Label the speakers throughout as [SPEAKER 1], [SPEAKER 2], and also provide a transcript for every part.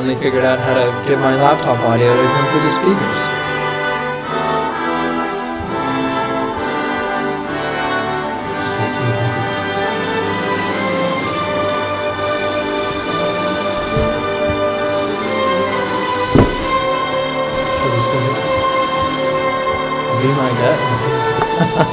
[SPEAKER 1] finally figured out how to get my laptop audio to come through the speakers. Be my guest.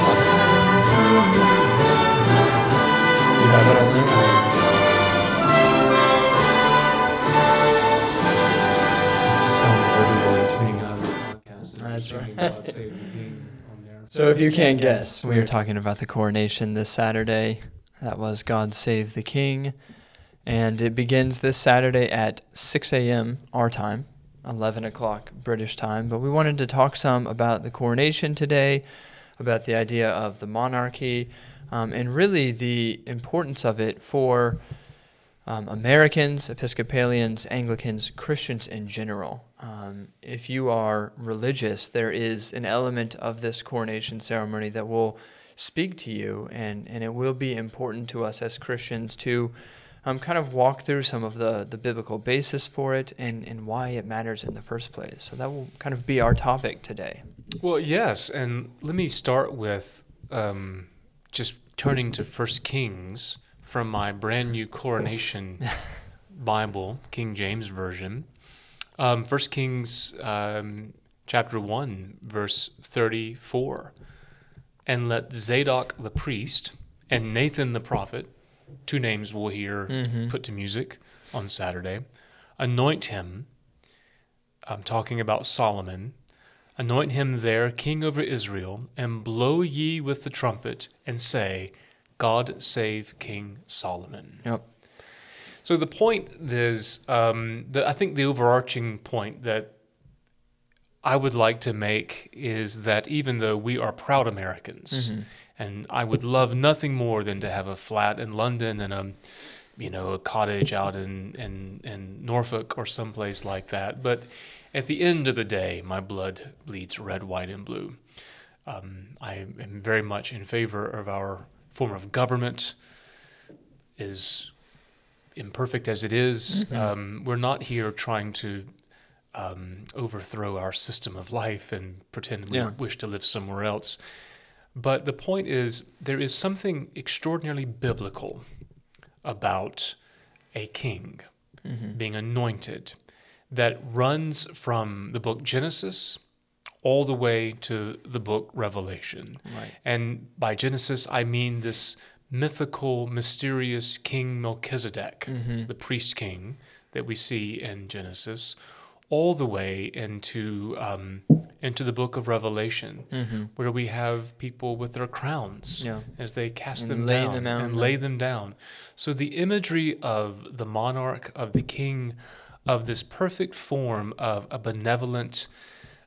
[SPEAKER 1] if you can't guess, we are talking about the coronation this Saturday. That was God Save the King. And it begins this Saturday at 6 a.m. our time, 11 o'clock British time. But we wanted to talk some about the coronation today, about the idea of the monarchy, um, and really the importance of it for um, Americans, Episcopalians, Anglicans, Christians in general. Um, if you are religious, there is an element of this coronation ceremony that will speak to you, and, and it will be important to us as Christians to um, kind of walk through some of the, the biblical basis for it and, and why it matters in the first place. So that will kind of be our topic today.
[SPEAKER 2] Well, yes, and let me start with um, just turning to First Kings from my brand new coronation Bible, King James version. Um, First Kings um, chapter one, verse thirty-four, and let Zadok the priest and Nathan the prophet, two names we'll hear
[SPEAKER 1] Mhm.
[SPEAKER 2] put to music on Saturday, anoint him. I'm talking about Solomon. Anoint him there king over Israel, and blow ye with the trumpet, and say, God save King Solomon.
[SPEAKER 1] Yep.
[SPEAKER 2] So the point is um, that I think the overarching point that I would like to make is that even though we are proud Americans,
[SPEAKER 1] Mhm.
[SPEAKER 2] and I would love nothing more than to have a flat in London and a you know a cottage out in in, in Norfolk or someplace like that, but at the end of the day, my blood bleeds red, white, and blue. Um, I am very much in favor of our form of government. Is imperfect as it is,
[SPEAKER 1] Mhm.
[SPEAKER 2] um, we're not here trying to um, overthrow our system of life and pretend we
[SPEAKER 1] Yeah.
[SPEAKER 2] wish to live somewhere else. But the point is, there is something extraordinarily biblical about a king
[SPEAKER 1] Mhm.
[SPEAKER 2] being anointed that runs from the book Genesis all the way to the book Revelation.
[SPEAKER 1] Right.
[SPEAKER 2] And by Genesis, I mean this mythical, mysterious King Melchizedek,
[SPEAKER 1] Mhm.
[SPEAKER 2] the priest king that we see in Genesis, all the way into um, into the book of Revelation,
[SPEAKER 1] Mhm.
[SPEAKER 2] where we have people with their crowns
[SPEAKER 1] Yeah.
[SPEAKER 2] as they cast
[SPEAKER 1] And
[SPEAKER 2] them
[SPEAKER 1] lay
[SPEAKER 2] down
[SPEAKER 1] them out
[SPEAKER 2] and lay them down. So the imagery of the monarch, of the king, of this perfect form of a benevolent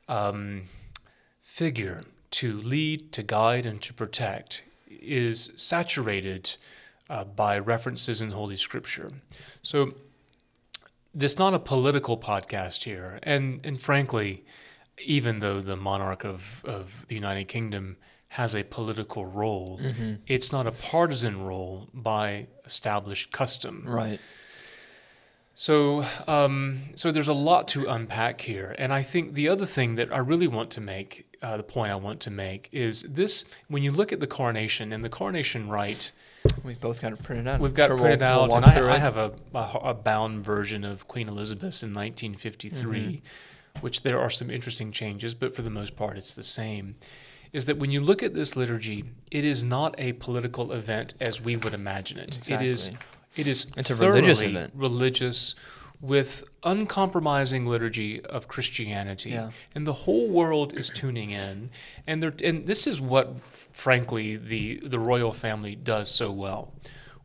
[SPEAKER 2] um, figure to lead, to guide, and to protect is saturated uh, by references in Holy Scripture. So this is not a political podcast here, and and frankly, even though the monarch of, of the United Kingdom has a political role,
[SPEAKER 1] Mhm.
[SPEAKER 2] it's not a partisan role by established custom.
[SPEAKER 1] Right.
[SPEAKER 2] So, um, so there's a lot to unpack here, and I think the other thing that I really want to make, uh, the point I want to make, is this: when you look at the coronation and the coronation rite,
[SPEAKER 1] We've both got it printed out.
[SPEAKER 2] we've got
[SPEAKER 1] sure
[SPEAKER 2] printed
[SPEAKER 1] we'll- we'll
[SPEAKER 2] out, and I, I have a, a, a bound version of Queen Elizabeth's in 1953, which there are some interesting changes, but for the most part, it's the same. Is that when you look at this liturgy, it is not a political event as we would imagine it. It is
[SPEAKER 1] Exactly.
[SPEAKER 2] it is
[SPEAKER 1] It's a religious event.
[SPEAKER 2] religious with uncompromising liturgy of Christianity.
[SPEAKER 1] Yeah.
[SPEAKER 2] And the whole world is tuning in. And they're, and this is what frankly the the royal family does so well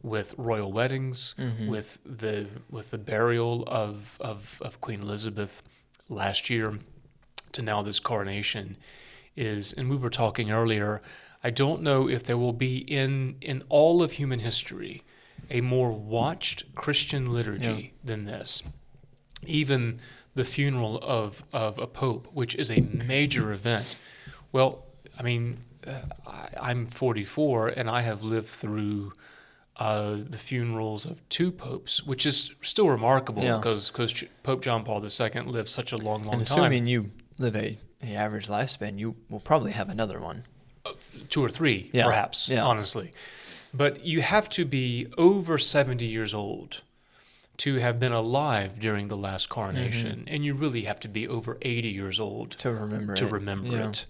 [SPEAKER 2] with royal weddings,
[SPEAKER 1] Mhm.
[SPEAKER 2] with the with the burial of, of, of Queen Elizabeth last year to now this coronation is and we were talking earlier, I don't know if there will be in in all of human history a more watched Christian liturgy than this. Even the funeral of, of a pope, which is a major event. Well, I mean, uh, I, I'm 44 and I have lived through uh, the funerals of two popes, which is still remarkable
[SPEAKER 1] Yeah.
[SPEAKER 2] because Pope John Paul II lived such a long, long time.
[SPEAKER 1] and
[SPEAKER 2] time.
[SPEAKER 1] assuming you live a, a average lifespan, you will probably have another one.
[SPEAKER 2] two or three,
[SPEAKER 1] Yeah,
[SPEAKER 2] perhaps,
[SPEAKER 1] yeah.
[SPEAKER 2] honestly. But you have to be over 70 years old to have been alive during the last coronation.
[SPEAKER 1] Mm-hmm.
[SPEAKER 2] And you really have to be over 80 years old
[SPEAKER 1] To remember
[SPEAKER 2] to
[SPEAKER 1] it.
[SPEAKER 2] remember
[SPEAKER 1] Yeah.
[SPEAKER 2] it.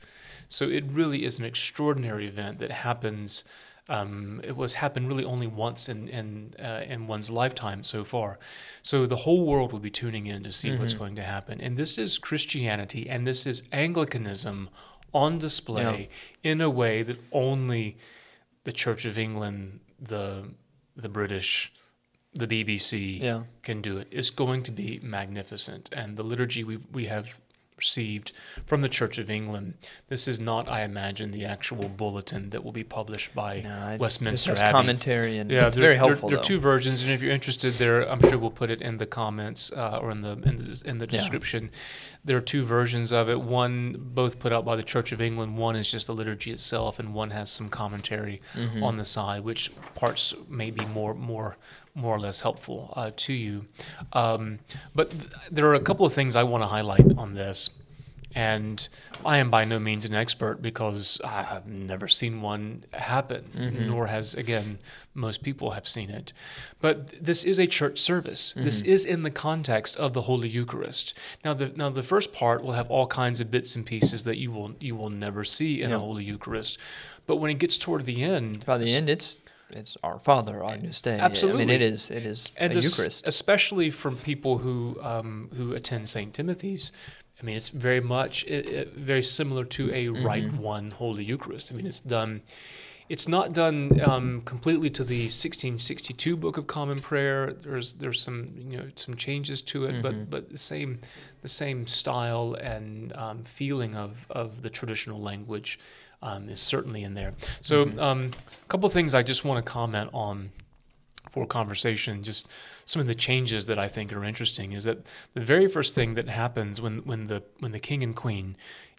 [SPEAKER 2] So it really is an extraordinary event that happens. Um, it was happened really only once in in uh, in one's lifetime so far. So the whole world will be tuning in to see what's
[SPEAKER 1] Mm-hmm.
[SPEAKER 2] going to happen. And this is Christianity, and this is Anglicanism on display in a way that only the Church of England, the the British, the BBC
[SPEAKER 1] Yeah.
[SPEAKER 2] can do it. It's going to be magnificent. And the liturgy we we have received from the Church of England, this is not, I imagine, the actual bulletin that will be published by
[SPEAKER 1] No,
[SPEAKER 2] Westminster Abbey.
[SPEAKER 1] commentary and
[SPEAKER 2] Yeah,
[SPEAKER 1] it's very helpful.
[SPEAKER 2] There, are two versions, and if you're interested, there, I'm sure we'll put it in the comments uh, or in the in the, in the
[SPEAKER 1] Yeah.
[SPEAKER 2] There are two versions of it. One, both put out by the Church of England. One is just the liturgy itself, and one has some commentary
[SPEAKER 1] Mm-hmm.
[SPEAKER 2] on the side, which parts may be more more more or less helpful uh, to you. Um, but th- there are a couple of things I want to highlight on this. And I am by no means an expert because I have never seen one happen,
[SPEAKER 1] Mm-hmm.
[SPEAKER 2] nor has, again, most people have seen it. But this is a church service. This
[SPEAKER 1] Mm-hmm.
[SPEAKER 2] is in the context of the Holy Eucharist. Now, the now the first part will have all kinds of bits and pieces that you will you will never see in
[SPEAKER 1] Yeah.
[SPEAKER 2] a Holy Eucharist. But when it gets toward the end,
[SPEAKER 1] By the end, it's it's our Father, Agnus Dei. I mean,
[SPEAKER 2] Absolutely.
[SPEAKER 1] it is it is
[SPEAKER 2] and
[SPEAKER 1] a Eucharist.
[SPEAKER 2] especially from people who um, who attend St. Timothy's. I mean, it's very much it, it, very similar to a
[SPEAKER 1] Mm-hmm.
[SPEAKER 2] Rite One Holy Eucharist. I mean, it's done. It's not done um, completely to the 1662 Book of Common Prayer. There's there's some you know some changes to it,
[SPEAKER 1] Mm-hmm.
[SPEAKER 2] but but the same the same style and um, feeling of of the traditional language um, is certainly in there. So
[SPEAKER 1] Mm-hmm.
[SPEAKER 2] um, a couple of things I just want to comment on for conversation, just some of the changes that I think are interesting is that the very first thing that happens when, when the when the king and queen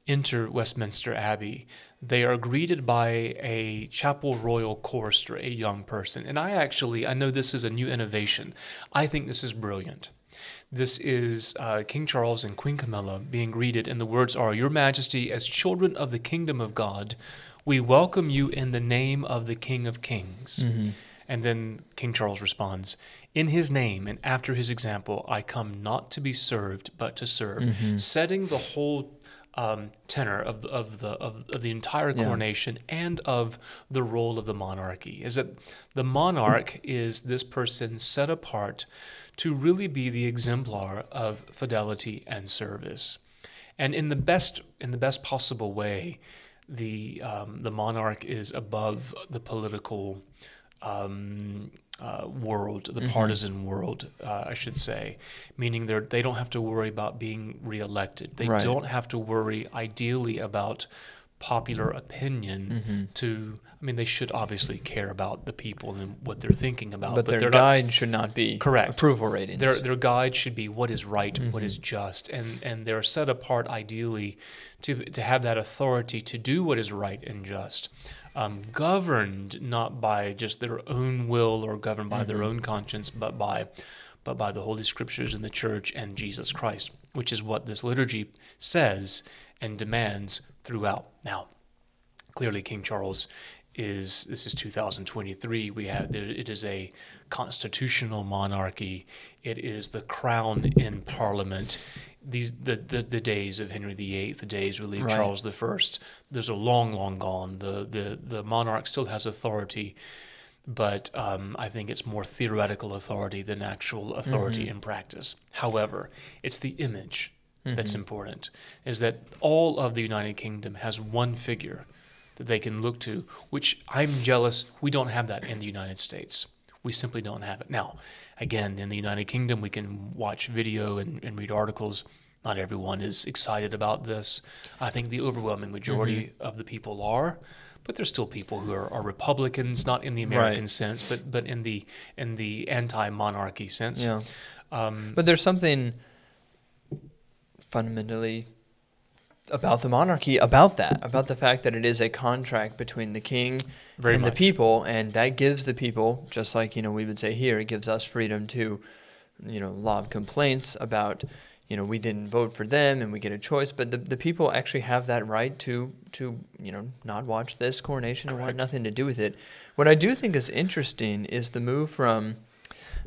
[SPEAKER 2] enter Westminster Abbey, they are greeted by a chapel royal chorister, a young person. And I actually I know this is a new innovation. I think this is brilliant. This is uh, King Charles and Queen Camilla being greeted, and the words are, Your Majesty, as children of the kingdom of God, we welcome you in the name of the King of Kings.
[SPEAKER 1] Mm-hmm.
[SPEAKER 2] And then King Charles responds, In his name and after his example, I come not to be served, but to serve,
[SPEAKER 1] Mm-hmm.
[SPEAKER 2] setting the whole um, tenor of, the- of, the, of, of the entire
[SPEAKER 1] Yeah.
[SPEAKER 2] coronation and of the role of the monarchy. Is that the monarch is this person set apart to really be the exemplar of fidelity and service. And in the best in the best possible way, the um, the monarch is above the political um, uh, world, the partisan world, uh, I should say, meaning they they don't have to worry about being reelected. They
[SPEAKER 1] Right.
[SPEAKER 2] don't have to worry, ideally, about popular opinion. To I mean, they should obviously care about the people and what they're thinking about,
[SPEAKER 1] but, their
[SPEAKER 2] they're not-
[SPEAKER 1] guide should not be
[SPEAKER 2] Correct.
[SPEAKER 1] approval ratings.
[SPEAKER 2] their their guide should be what is right, what
[SPEAKER 1] Mm-hmm.
[SPEAKER 2] is just, and and they're set apart ideally to to have that authority to do what is right and just, um, governed not by just their own will or governed by
[SPEAKER 1] Mm-hmm.
[SPEAKER 2] their own conscience, but by but by the Holy Scriptures and the Church and Jesus Christ, which is what this liturgy says and demands throughout. Now, clearly King Charles is this is 2023 we have there it is a constitutional monarchy it is the crown in parliament these the, the, the days of Henry VIII the days really of
[SPEAKER 1] Right.
[SPEAKER 2] Charles the First those are long long gone the the the monarch still has authority but um, I think it's more theoretical authority than actual authority in practice. However, it's the image that's important. Is that all of the United Kingdom has one figure that they can look to, which I'm jealous we don't have that in the United States. We simply don't have it. Now, again, in the United Kingdom, we can watch video and, and read articles. Not everyone is excited about this. I think the overwhelming majority of the people are, but there's still people who are, are Republicans, not in the American
[SPEAKER 1] Right.
[SPEAKER 2] sense, but but in the in the anti-monarchy sense.
[SPEAKER 1] yeah.
[SPEAKER 2] Um,
[SPEAKER 1] But there's something fundamentally about the monarchy, about that, about the fact that it is a contract between the king
[SPEAKER 2] Very
[SPEAKER 1] and
[SPEAKER 2] much.
[SPEAKER 1] the people, and that gives the people, just like you know we would say here, it gives us freedom to, you know, lob complaints about, you know, we didn't vote for them and we get a choice, but the, the people actually have that right to to you know not watch this coronation and want nothing to do with it. What I do think is interesting is the move from,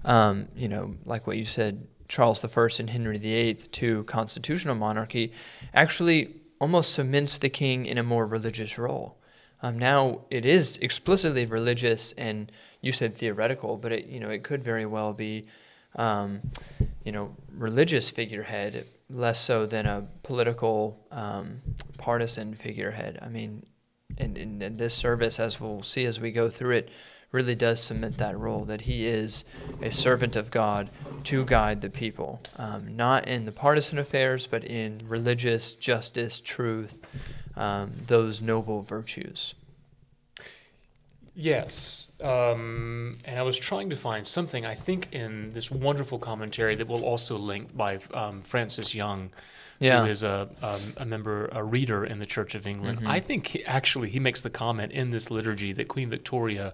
[SPEAKER 1] um, you know, like what you said, Charles I and Henry VIII to constitutional monarchy, actually almost cements the king in a more religious role. Um, now it is explicitly religious, and you said theoretical, but it you know it could very well be, um, you know, religious figurehead less so than a political um, partisan figurehead. I mean, and, and this service, as we'll see as we go through it, really does cement that role that he is a servant of God to guide the people, um, not in the partisan affairs, but in religious justice, truth, um, those noble virtues.
[SPEAKER 2] Yes. Um, and I was trying to find something, I think, in this wonderful commentary that we'll also link by um, Francis Young,
[SPEAKER 1] Yeah.
[SPEAKER 2] who is a, um, a member, a reader in the Church of England.
[SPEAKER 1] Mhm.
[SPEAKER 2] I think he, actually he makes the comment in this liturgy that Queen Victoria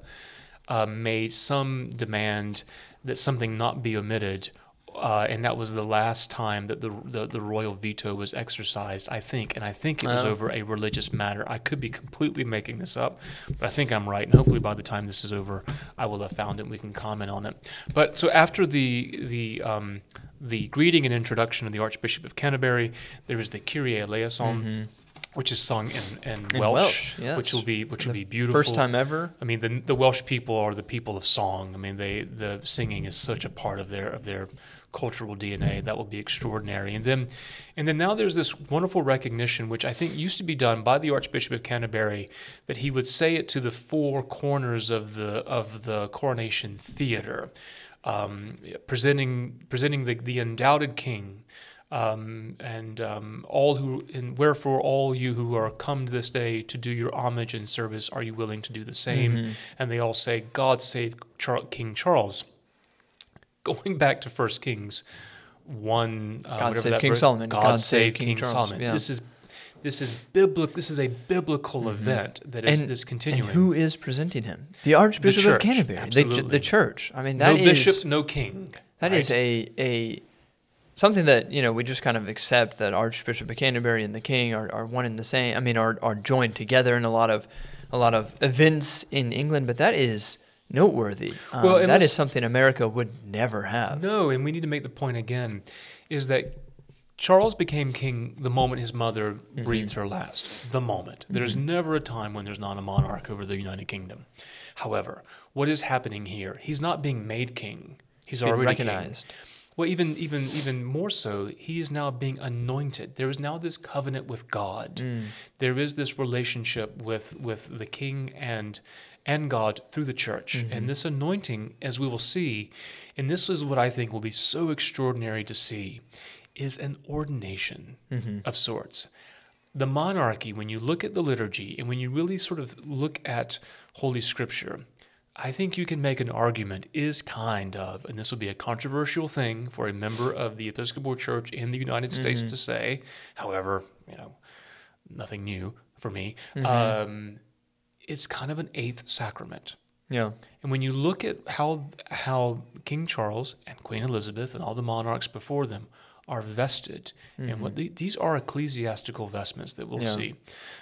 [SPEAKER 2] uh, made some demand that something not be omitted. Uh, and that was the last time that the, the the royal veto was exercised, I think, and I think it was
[SPEAKER 1] Oh.
[SPEAKER 2] over a religious matter. I could be completely making this up, but I think I'm right. And hopefully, by the time this is over, I will have found it. and We can comment on it. But so after the the um, the greeting and introduction of the Archbishop of Canterbury, there is the Kyrie eleison,
[SPEAKER 1] Mhm.
[SPEAKER 2] Which is sung in, in,
[SPEAKER 1] In
[SPEAKER 2] Welsh,
[SPEAKER 1] Welsh, yes.
[SPEAKER 2] which will be which will be beautiful.
[SPEAKER 1] First time ever.
[SPEAKER 2] I mean, the the Welsh people are the people of song. I mean, they the singing is such a part of their of their cultural DNA. That will be extraordinary. And then, and then now there's this wonderful recognition, which I think used to be done by the Archbishop of Canterbury, that he would say it to the four corners of the of the coronation theater, um, presenting presenting the the undoubted king. Um, and um, all who and wherefore all you who are come to this day to do your homage and service are you willing to do the same
[SPEAKER 1] Mhm.
[SPEAKER 2] and they all say god save Char- king charles going back to first kings one uh,
[SPEAKER 1] God save King
[SPEAKER 2] verse-
[SPEAKER 1] Solomon.
[SPEAKER 2] god, save king, solomon
[SPEAKER 1] yeah.
[SPEAKER 2] this is this is biblical this is a biblical event that is
[SPEAKER 1] And-
[SPEAKER 2] this
[SPEAKER 1] And
[SPEAKER 2] continuing
[SPEAKER 1] who is presenting him? The Archbishop of
[SPEAKER 2] church,
[SPEAKER 1] Canterbury. The,
[SPEAKER 2] absolutely.
[SPEAKER 1] the church. I mean,
[SPEAKER 2] no
[SPEAKER 1] that is
[SPEAKER 2] bishop no king
[SPEAKER 1] that
[SPEAKER 2] right?
[SPEAKER 1] is a a something that you know we just kind of accept that Archbishop of Canterbury and the King are, are one and the same. I mean, are are joined together in a lot of a lot of events in England, but that is noteworthy. Um,
[SPEAKER 2] Well,
[SPEAKER 1] that is something America would never have.
[SPEAKER 2] No, and we need to make the point again is that Charles became king the moment his mother
[SPEAKER 1] Mm-hmm.
[SPEAKER 2] breathed her last. The moment. There's never a time when there's not a monarch over the United Kingdom. However, what is happening here? He's not being made king. He's
[SPEAKER 1] Being
[SPEAKER 2] already
[SPEAKER 1] recognized.
[SPEAKER 2] king. Well, even even even more so, he is now being anointed. There is now this covenant with God.
[SPEAKER 1] Mm.
[SPEAKER 2] There is this relationship with with the king and and God through the church.
[SPEAKER 1] Mm-hmm.
[SPEAKER 2] And this anointing, as we will see, and this is what I think will be so extraordinary to see, is an ordination
[SPEAKER 1] Mm-hmm.
[SPEAKER 2] of sorts. The monarchy, when you look at the liturgy and when you really sort of look at Holy Scripture, I think you can make an argument is kind of, and this will be a controversial thing for a member of the Episcopal Church in the United States to say. However, you know, nothing new for me. Um, it's kind of an eighth sacrament.
[SPEAKER 1] Yeah.
[SPEAKER 2] And when you look at how how King Charles and Queen Elizabeth and all the monarchs before them are vested, and what the, these are ecclesiastical vestments that we'll
[SPEAKER 1] Yeah.
[SPEAKER 2] see.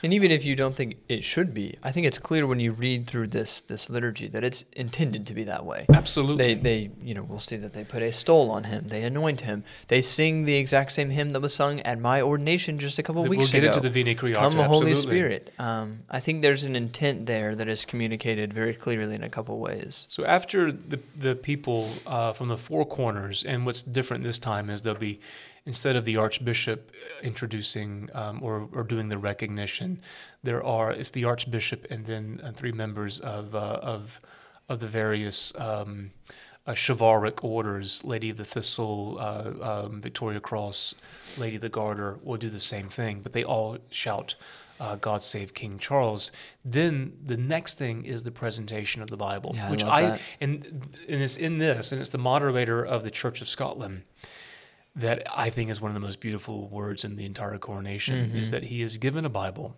[SPEAKER 1] And even if you don't think it should be, I think it's clear when you read through this this liturgy that it's intended to be that way.
[SPEAKER 2] Absolutely.
[SPEAKER 1] They they you know we'll see that they put a stole on him. They anoint him. They sing the exact same hymn that was sung at my ordination just a couple weeks
[SPEAKER 2] we'll get
[SPEAKER 1] ago.
[SPEAKER 2] into the Veni Creator,
[SPEAKER 1] Come Holy. Spirit. Um, I think there's an intent there that is communicated very clearly in a couple ways.
[SPEAKER 2] So after the the people uh, from the four corners, and what's different this time is there'll be instead of the archbishop introducing um, or or doing the recognition, there are it's the archbishop and then uh, three members of uh, of of the various. Um, uh, chivalric orders, Lady of the Thistle, uh, um, Victoria Cross, Lady of the Garter, will do the same thing, but they all shout, uh, God save King Charles. Then the next thing is the presentation of the Bible,
[SPEAKER 1] Yeah,
[SPEAKER 2] which
[SPEAKER 1] love
[SPEAKER 2] I, and and it's in this, and it's the moderator of the Church of Scotland. That I think is one of the most beautiful words in the entire coronation
[SPEAKER 1] Mm-hmm.
[SPEAKER 2] is that he is given a Bible.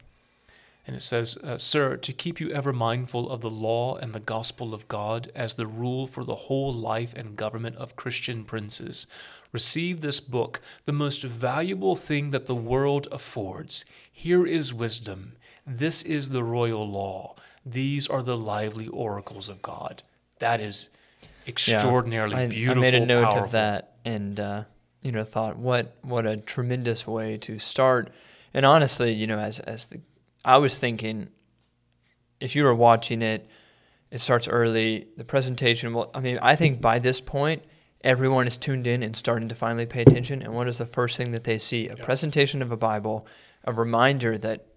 [SPEAKER 2] And it says, uh, Sir, to keep you ever mindful of the law and the gospel of God as the rule for the whole life and government of Christian princes, receive this book, the most valuable thing that the world affords. Here is wisdom. This is the royal law. These are the lively oracles of God. That is
[SPEAKER 1] Yeah.
[SPEAKER 2] extraordinarily
[SPEAKER 1] I,
[SPEAKER 2] beautiful.
[SPEAKER 1] I made a note
[SPEAKER 2] powerful.
[SPEAKER 1] of that and uh, you know thought what what a tremendous way to start. And honestly, you know, as as the I was thinking, if you were watching it, it starts early. The presentation. Well, I mean, I think mm-hmm. by this point. Everyone is tuned in and starting to finally pay attention. And what is the first thing that they see? A
[SPEAKER 2] Yeah.
[SPEAKER 1] presentation of a Bible, a reminder that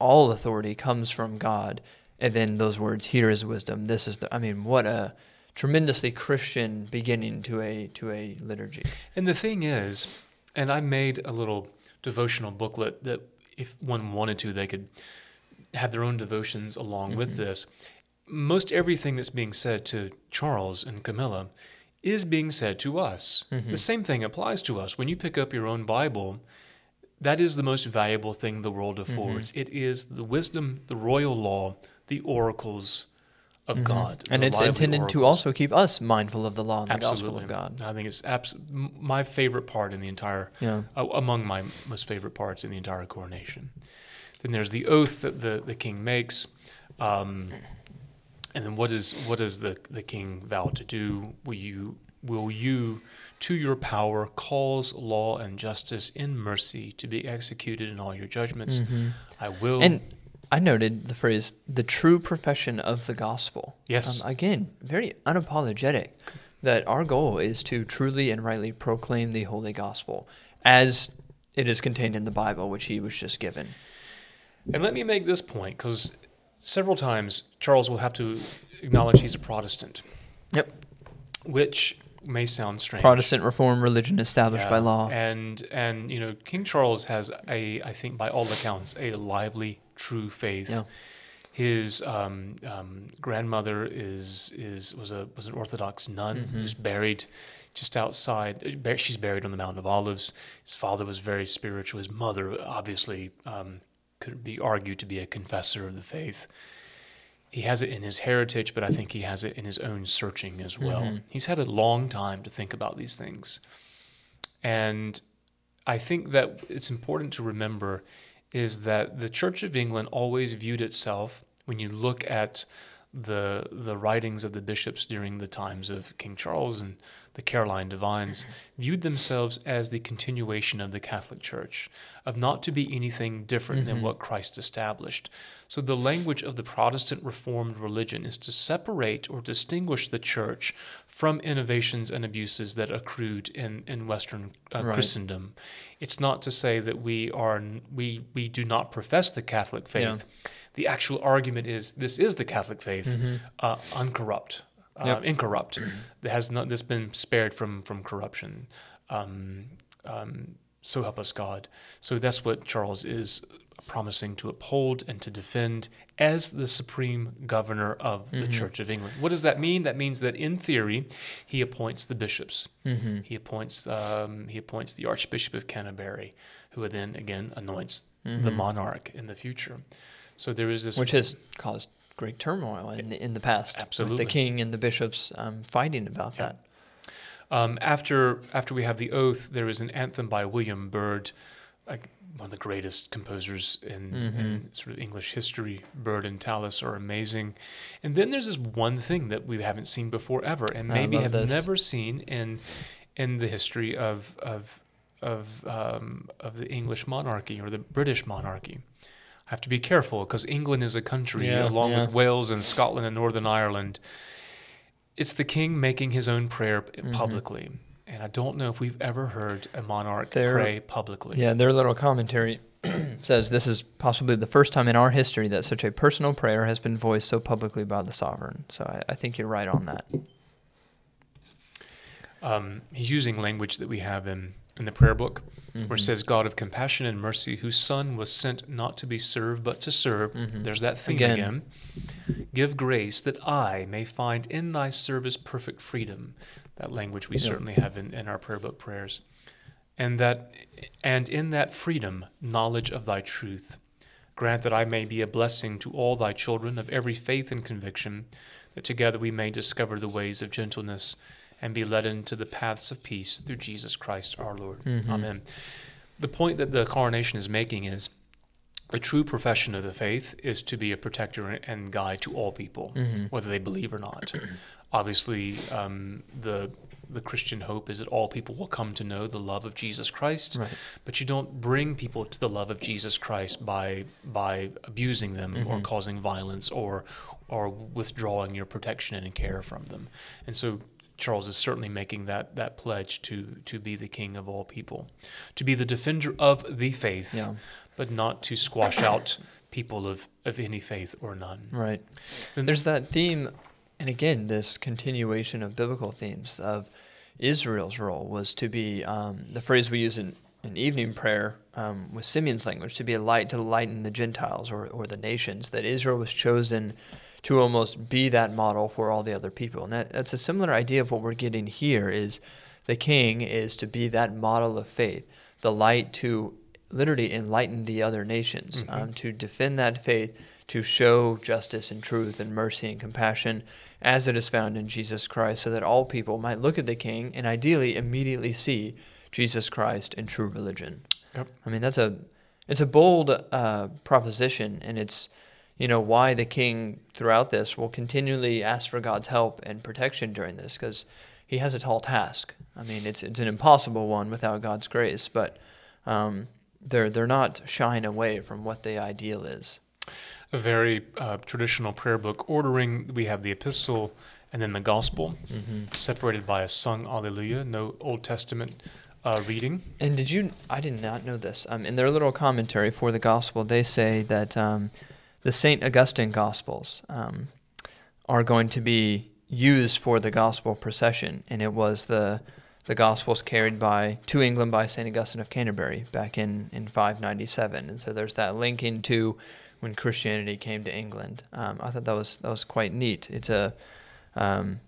[SPEAKER 1] all authority comes from God, and then those words, "Here is wisdom." This is the. I mean, what a tremendously Christian beginning to a to a liturgy.
[SPEAKER 2] And the thing is, and I made a little devotional booklet that if one wanted to, they could have their own devotions along with mm-hmm. this. Most everything that's being said to Charles and Camilla is being said to us. Mm-hmm. The same thing applies to us. When you pick up your own Bible, that is the most valuable thing the world mm-hmm. affords. It is the wisdom, the royal law, the oracles of God.
[SPEAKER 1] And it's intended to also keep us mindful of the law and the
[SPEAKER 2] Absolutely.
[SPEAKER 1] gospel of God.
[SPEAKER 2] I think it's abs- my favorite part in the entire,
[SPEAKER 1] Yeah.
[SPEAKER 2] uh, among my most favorite parts in the entire coronation. Then there's the oath that the, the king makes. Um, and then what is what does the, the king vow to do? Will you will you to your power cause law and justice in mercy to be executed in all your judgments? I will
[SPEAKER 1] Mm-hmm. And I noted the phrase "the true profession of the gospel."
[SPEAKER 2] Yes.
[SPEAKER 1] Um, again, very unapologetic that our goal is to truly and rightly proclaim the holy gospel as it is contained in the Bible, which he was just given.
[SPEAKER 2] And let me make this point because several times Charles will have to acknowledge he's a Protestant,
[SPEAKER 1] Yep.
[SPEAKER 2] which may sound strange.
[SPEAKER 1] Protestant reform religion established
[SPEAKER 2] Yeah.
[SPEAKER 1] by law.
[SPEAKER 2] And and you know, King Charles has a, I think by all accounts, a lively, true faith.
[SPEAKER 1] Yeah.
[SPEAKER 2] His um, um, grandmother is is was a was an Orthodox nun
[SPEAKER 1] Mm-hmm.
[SPEAKER 2] who's buried just outside. uh, She's buried on the Mount of Olives. His father was very spiritual. His mother, obviously, um, could be argued to be a confessor of the faith. He has it in his heritage, but I think he has it in his own searching as well.
[SPEAKER 1] Mm-hmm.
[SPEAKER 2] He's had a long time to think about these things. And I think that it's important to remember is that the Church of England always viewed itself, when you look at the the writings of the bishops during the times of King Charles and the Caroline divines, viewed themselves as the continuation of the Catholic Church, of not to be anything different than what Christ established. So the language of the Protestant Reformed religion is to separate or distinguish the Church from innovations and abuses that accrued in in Western uh,
[SPEAKER 1] Right.
[SPEAKER 2] Christendom. It's not to say that we are we we do not profess the Catholic faith. The actual argument is this is the Catholic faith, uh, uncorrupt, uh,
[SPEAKER 1] Yep.
[SPEAKER 2] incorrupt. that has not this been spared from from corruption. Um, um, so help us God. So that's what Charles is promising to uphold and to defend as the supreme governor of the Church of England. What does that mean? That means that in theory, he appoints the bishops.
[SPEAKER 1] Mm-hmm.
[SPEAKER 2] He appoints um, he appoints the Archbishop of Canterbury, who then again anoints the monarch in the future. So there is this
[SPEAKER 1] which has caused great turmoil in the, in the past.
[SPEAKER 2] Absolutely.
[SPEAKER 1] With the king and the bishops um, fighting about
[SPEAKER 2] Yeah.
[SPEAKER 1] that.
[SPEAKER 2] Um, after after we have the oath, there is an anthem by William Byrd, like one of the greatest composers in,
[SPEAKER 1] Mm-hmm.
[SPEAKER 2] in sort of English history. Byrd and Tallis are amazing, and then there's this one thing that we haven't seen before ever, and maybe have
[SPEAKER 1] this.
[SPEAKER 2] never seen in in the history of of of um, of the English monarchy or the British monarchy. Have to be careful because England is a country
[SPEAKER 1] Yeah,
[SPEAKER 2] along
[SPEAKER 1] yeah.
[SPEAKER 2] with Wales and Scotland and Northern Ireland. It's the king making his own prayer
[SPEAKER 1] Mm-hmm.
[SPEAKER 2] publicly. And I don't know if we've ever heard a monarch
[SPEAKER 1] There-
[SPEAKER 2] pray publicly.
[SPEAKER 1] Yeah, their little commentary says this is possibly the first time in our history that such a personal prayer has been voiced so publicly by the sovereign. So I, I think you're right on that.
[SPEAKER 2] Um, he's using language that we have in, in the prayer book where
[SPEAKER 1] Mm-hmm.
[SPEAKER 2] it says, God of compassion and mercy, whose Son was sent not to be served, but to serve. There's that theme
[SPEAKER 1] Again.
[SPEAKER 2] again. Give grace that I may find in thy service perfect freedom. That language we
[SPEAKER 1] Yeah.
[SPEAKER 2] certainly have in, in our prayer book prayers. and that and in that freedom knowledge of thy truth. Grant that I may be a blessing to all thy children of every faith and conviction, that together we may discover the ways of gentleness and be led into the paths of peace through Jesus Christ our Lord.
[SPEAKER 1] Mhm.
[SPEAKER 2] Amen. The point that the coronation is making is the true profession of the faith is to be a protector and guide to all people,
[SPEAKER 1] Mhm.
[SPEAKER 2] whether they believe or not. Obviously, um, the the Christian hope is that all people will come to know the love of Jesus Christ,
[SPEAKER 1] Right.
[SPEAKER 2] but you don't bring people to the love of Jesus Christ by by abusing them or
[SPEAKER 1] Mhm.
[SPEAKER 2] causing violence or or withdrawing your protection and care from them. And so Charles is certainly making that that pledge to to be the king of all people, to be the defender of the faith,
[SPEAKER 1] Yeah.
[SPEAKER 2] but not to squash out people of of any faith or none.
[SPEAKER 1] Right.
[SPEAKER 2] And
[SPEAKER 1] There's that theme, and again, this continuation of biblical themes of Israel's role was to be um, the phrase we use in, in evening prayer um, with Simeon's language to be a light to lighten the Gentiles or, or the nations, that Israel was chosen to almost be that model for all the other people. And that, that's a similar idea of what we're getting here is the king is to be that model of faith, the light to literally enlighten the other nations,
[SPEAKER 2] Mhm.
[SPEAKER 1] um, to defend that faith, to show justice and truth and mercy and compassion as it is found in Jesus Christ, so that all people might look at the king and ideally immediately see Jesus Christ and true religion.
[SPEAKER 2] Yep.
[SPEAKER 1] I mean, that's a it's a bold uh, proposition, and it's you know why the king throughout this will continually ask for God's help and protection during this because he has a tall task. I mean, it's it's an impossible one without God's grace, but um, they're they're not shying away from what the ideal is.
[SPEAKER 2] A very uh, traditional prayer book ordering. We have the epistle and then the gospel,
[SPEAKER 1] Mm-hmm.
[SPEAKER 2] separated by a sung Alleluia. No Old Testament uh, reading.
[SPEAKER 1] And did you? I did not know this. Um, in their little commentary for the gospel, they say that um, the Saint Augustine Gospels um, are going to be used for the gospel procession, and it was the the gospels carried by to England by Saint Augustine of Canterbury back in in 597, and so there's that linking to when Christianity came to England. Um, I thought that was that was quite neat. It's a um,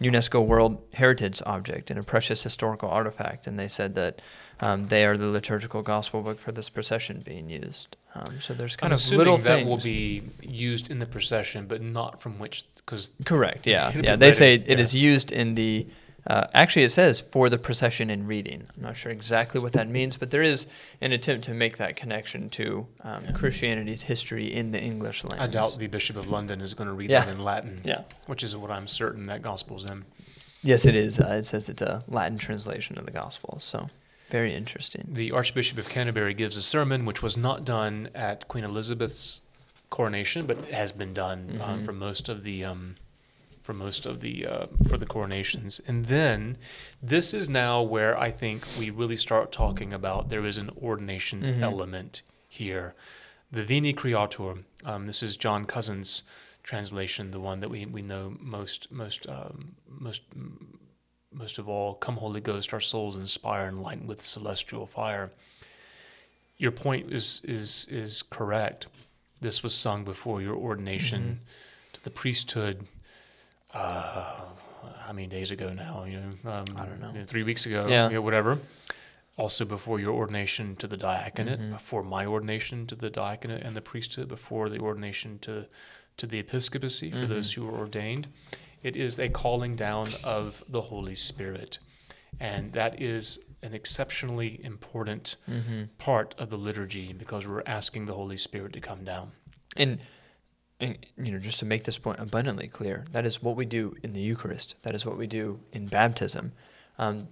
[SPEAKER 1] UNESCO World Heritage object and a precious historical artifact, and they said that um, they are the liturgical gospel book for this procession being used. Um, so there's kind
[SPEAKER 2] I'm
[SPEAKER 1] of
[SPEAKER 2] assuming
[SPEAKER 1] little
[SPEAKER 2] that
[SPEAKER 1] things.
[SPEAKER 2] will be used in the procession, but not from which because
[SPEAKER 1] Correct. Yeah. Yeah. They say it is
[SPEAKER 2] yeah.
[SPEAKER 1] used in the. Uh, actually, it says for the procession in reading. I'm not sure exactly what that means, but there is an attempt to make that connection to um,
[SPEAKER 2] Yeah.
[SPEAKER 1] Christianity's history in the English language.
[SPEAKER 2] I doubt the Bishop of London is going to read
[SPEAKER 1] Yeah.
[SPEAKER 2] that in Latin,
[SPEAKER 1] Yeah.
[SPEAKER 2] which is what I'm certain that gospel's in.
[SPEAKER 1] Yes, it is. Uh, it says it's a Latin translation of the Gospel. So, very interesting.
[SPEAKER 2] The Archbishop of Canterbury gives a sermon which was not done at Queen Elizabeth's coronation, but has been done um,
[SPEAKER 1] Mhm.
[SPEAKER 2] for most of the um, for most of the uh, for the coronations. And then this is now where I think we really start talking about there is an ordination
[SPEAKER 1] Mhm.
[SPEAKER 2] element here. The Veni Creator. Um, this is John Cosin's translation, the one that we, we know most most um, most most of all, come Holy Ghost, our souls inspire and lighten with celestial fire. Your point is is is correct. This was sung before your ordination
[SPEAKER 1] Mm-hmm.
[SPEAKER 2] to the priesthood. Uh, how many days ago now? You know, um,
[SPEAKER 1] I don't know.
[SPEAKER 2] you three weeks ago.
[SPEAKER 1] Yeah.
[SPEAKER 2] whatever. Also before your ordination to the diaconate,
[SPEAKER 1] Mhm.
[SPEAKER 2] before my ordination to the diaconate and the priesthood, before the ordination to to the episcopacy for
[SPEAKER 1] Mhm.
[SPEAKER 2] those who were ordained. It is a calling down of the Holy Spirit. And that is an exceptionally important
[SPEAKER 1] Mm-hmm.
[SPEAKER 2] part of the liturgy because we're asking the Holy Spirit to come down.
[SPEAKER 1] And, and you know, just to make this point abundantly clear, that is what we do in the Eucharist. That is what we do in baptism. Um,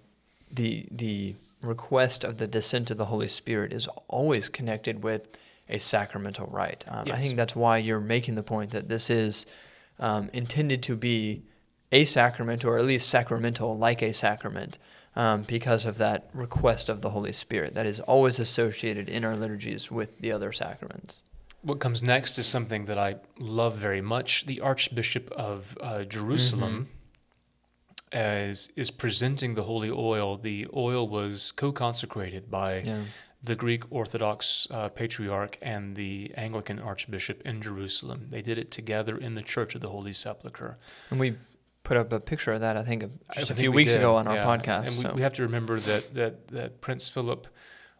[SPEAKER 1] the the request of the descent of the Holy Spirit is always connected with a sacramental rite. Um, I think that's why you're making the point that this is um, intended to be a sacrament, or at least sacramental, like a sacrament, um, because of that request of the Holy Spirit that is always associated in our liturgies with the other sacraments.
[SPEAKER 2] What comes next is something that I love very much. The Archbishop of uh, Jerusalem as, is presenting the holy oil. The oil was co consecrated by
[SPEAKER 1] Yeah.
[SPEAKER 2] The Greek Orthodox uh, Patriarch and the Anglican Archbishop in Jerusalem. They did it together in the Church of the Holy Sepulchre.
[SPEAKER 1] And we put up a picture of that. I think just a
[SPEAKER 2] think
[SPEAKER 1] few
[SPEAKER 2] we
[SPEAKER 1] weeks
[SPEAKER 2] did,
[SPEAKER 1] ago on our podcast.
[SPEAKER 2] And we,
[SPEAKER 1] so.
[SPEAKER 2] we have to remember that, that, that Prince Philip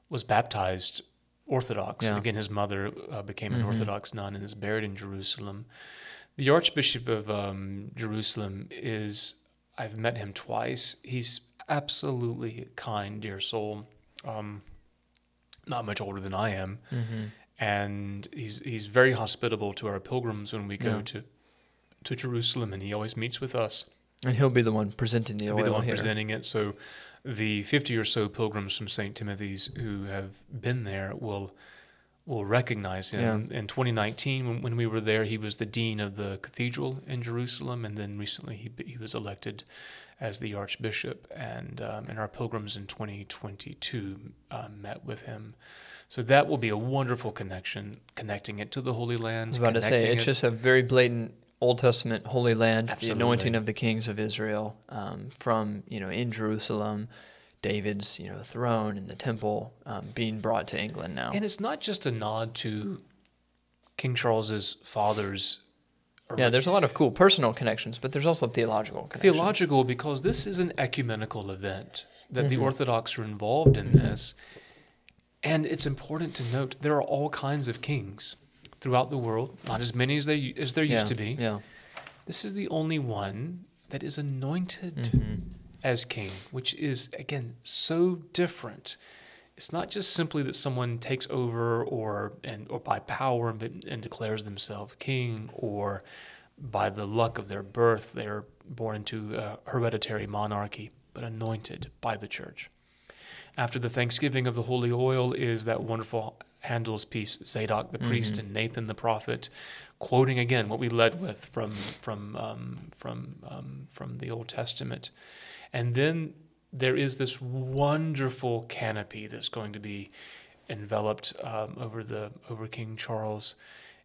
[SPEAKER 2] was baptized Orthodox.
[SPEAKER 1] Yeah.
[SPEAKER 2] Again, his mother uh, became an
[SPEAKER 1] Mhm.
[SPEAKER 2] Orthodox nun and is buried in Jerusalem. The Archbishop of um, Jerusalem is, I've met him twice. He's absolutely kind, dear soul. Um, not much older than I am.
[SPEAKER 1] Mhm.
[SPEAKER 2] and he's he's very hospitable to our pilgrims when we go
[SPEAKER 1] Yeah.
[SPEAKER 2] to to Jerusalem, and he always meets with us.
[SPEAKER 1] And he'll be the one presenting the
[SPEAKER 2] He'll
[SPEAKER 1] oil
[SPEAKER 2] be the one
[SPEAKER 1] here.
[SPEAKER 2] presenting it. So, the fifty or so pilgrims from St. Timothy's who have been there will will recognize him. In 2019, when, when we were there, he was the dean of the cathedral in Jerusalem, and then recently he he was elected as the archbishop. And um, and our pilgrims in 2022 um, met with him. So that will be a wonderful connection, connecting it to the Holy
[SPEAKER 1] I
[SPEAKER 2] Lands.
[SPEAKER 1] was about to say it's
[SPEAKER 2] it-
[SPEAKER 1] just a very blatant Old Testament Holy Land,
[SPEAKER 2] Absolutely.
[SPEAKER 1] the anointing of the kings of Israel um, from you know in Jerusalem, David's you know throne and the temple um, being brought to England now.
[SPEAKER 2] And it's not just a nod to King Charles's father's
[SPEAKER 1] yeah, there's a lot of cool personal connections, but there's also theological connections.
[SPEAKER 2] theological because this is an ecumenical event that the
[SPEAKER 1] Mhm.
[SPEAKER 2] Orthodox are involved in
[SPEAKER 1] Mhm.
[SPEAKER 2] this. And it's important to note there are all kinds of kings throughout the world, not as many as they as there
[SPEAKER 1] yeah,
[SPEAKER 2] used to be.
[SPEAKER 1] Yeah.
[SPEAKER 2] This is the only one that is anointed
[SPEAKER 1] Mhm.
[SPEAKER 2] as king, which is again so different. It's not just simply that someone takes over or and or by power and, and declares themselves king or by the luck of their birth they're born into a hereditary monarchy, but anointed by the church. After the thanksgiving of the holy oil is that wonderful Handel's piece, Zadok the priest
[SPEAKER 1] Mhm.
[SPEAKER 2] and Nathan the prophet, quoting again what we led with from from um, from um, from the Old Testament, and then there is this wonderful canopy that's going to be enveloped um, over the over King Charles,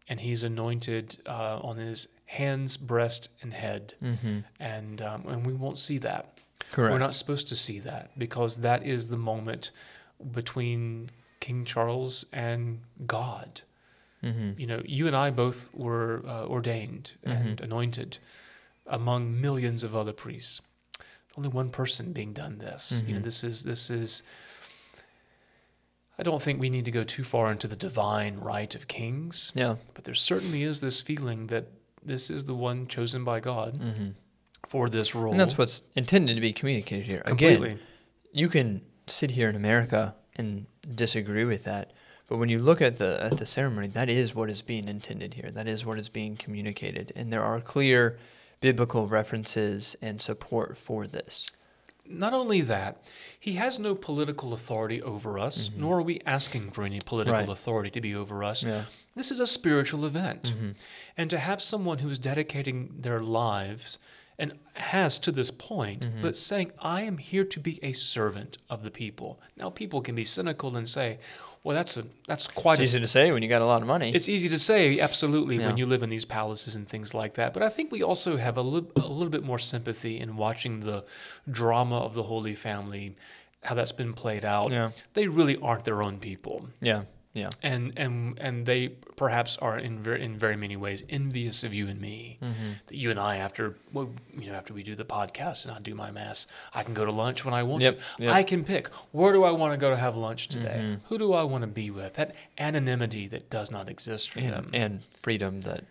[SPEAKER 2] and he's anointed uh, on his hands, breast, and head,
[SPEAKER 1] Mhm.
[SPEAKER 2] and um, and we won't see that.
[SPEAKER 1] Correct.
[SPEAKER 2] We're not supposed to see that because that is the moment between King Charles and God.
[SPEAKER 1] Mhm.
[SPEAKER 2] You know, you and I both were uh, ordained and anointed among millions of other priests. Only one person being done this. You know,
[SPEAKER 1] Mhm.
[SPEAKER 2] this is this is. I don't think we need to go too far into the divine right of kings,
[SPEAKER 1] Yeah.
[SPEAKER 2] but there certainly is this feeling that this is the one chosen by God
[SPEAKER 1] hmm
[SPEAKER 2] for this role.
[SPEAKER 1] And that's what's intended to be communicated here.
[SPEAKER 2] completely.
[SPEAKER 1] Again, you can sit here in America and disagree with that, but when you look at the at the ceremony, that is what is being intended here. That is what is being communicated, and there are clear biblical references and support for this.
[SPEAKER 2] Not only that, he has no political authority over us, nor are we asking for any political
[SPEAKER 1] Right.
[SPEAKER 2] authority to be over us.
[SPEAKER 1] Yeah.
[SPEAKER 2] This is a spiritual event.
[SPEAKER 1] Mhm.
[SPEAKER 2] And to have someone who is dedicating their lives and has to this point,
[SPEAKER 1] Mhm.
[SPEAKER 2] but saying, I am here to be a servant of the people. Now, people can be cynical and say, well, that's, a, that's quite
[SPEAKER 1] It's
[SPEAKER 2] a
[SPEAKER 1] easy to say when you got a lot of money.
[SPEAKER 2] it's easy to say, absolutely,
[SPEAKER 1] Yeah.
[SPEAKER 2] when you live in these palaces and things like that. But I think we also have a little, a little bit more sympathy in watching the drama of the Holy Family, how that's been played out.
[SPEAKER 1] yeah.
[SPEAKER 2] They really aren't their own people,
[SPEAKER 1] Yeah. Yeah.
[SPEAKER 2] and and and they perhaps are in very in very many ways envious of you and me.
[SPEAKER 1] hmm
[SPEAKER 2] That you and I, after well, you know, after we do the podcast and I do my mass, I can go to lunch when I want
[SPEAKER 1] Yep,
[SPEAKER 2] to.
[SPEAKER 1] yep.
[SPEAKER 2] I can pick where do I want to go to have lunch today.
[SPEAKER 1] Mhm.
[SPEAKER 2] Who do I want to be with? That anonymity that does not exist for them.
[SPEAKER 1] And, and freedom that,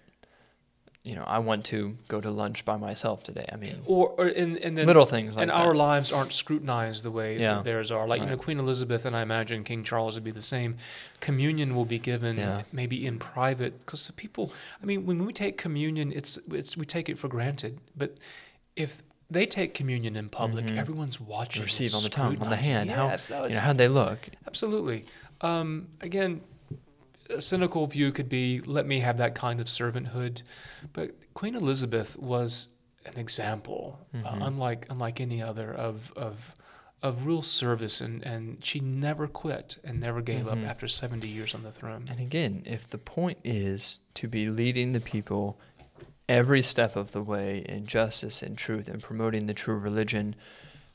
[SPEAKER 1] you know, I want to go to lunch by myself today. I mean,
[SPEAKER 2] or, or and, and then
[SPEAKER 1] little things like
[SPEAKER 2] and
[SPEAKER 1] that.
[SPEAKER 2] our lives aren't scrutinized the way
[SPEAKER 1] Yeah.
[SPEAKER 2] that theirs are. Like you know, Queen Elizabeth and I imagine King Charles would be the same. Communion will be given
[SPEAKER 1] Yeah.
[SPEAKER 2] maybe in private because the people. I mean, when we take communion, it's it's we take it for granted. But if they take communion in public,
[SPEAKER 1] Mhm.
[SPEAKER 2] everyone's watching.
[SPEAKER 1] receive on the tongue, on the hand. How-
[SPEAKER 2] Yes, no,
[SPEAKER 1] you know, how'd they look?
[SPEAKER 2] Absolutely. Um, again, a cynical view could be let me have that kind of servanthood, but Queen Elizabeth was an example, uh,
[SPEAKER 1] Mhm.
[SPEAKER 2] unlike unlike any other of of of real service, and and she never quit and never gave
[SPEAKER 1] Mhm.
[SPEAKER 2] up after seventy years on the throne.
[SPEAKER 1] And again, if the point is to be leading the people every step of the way in justice and truth and promoting the true religion,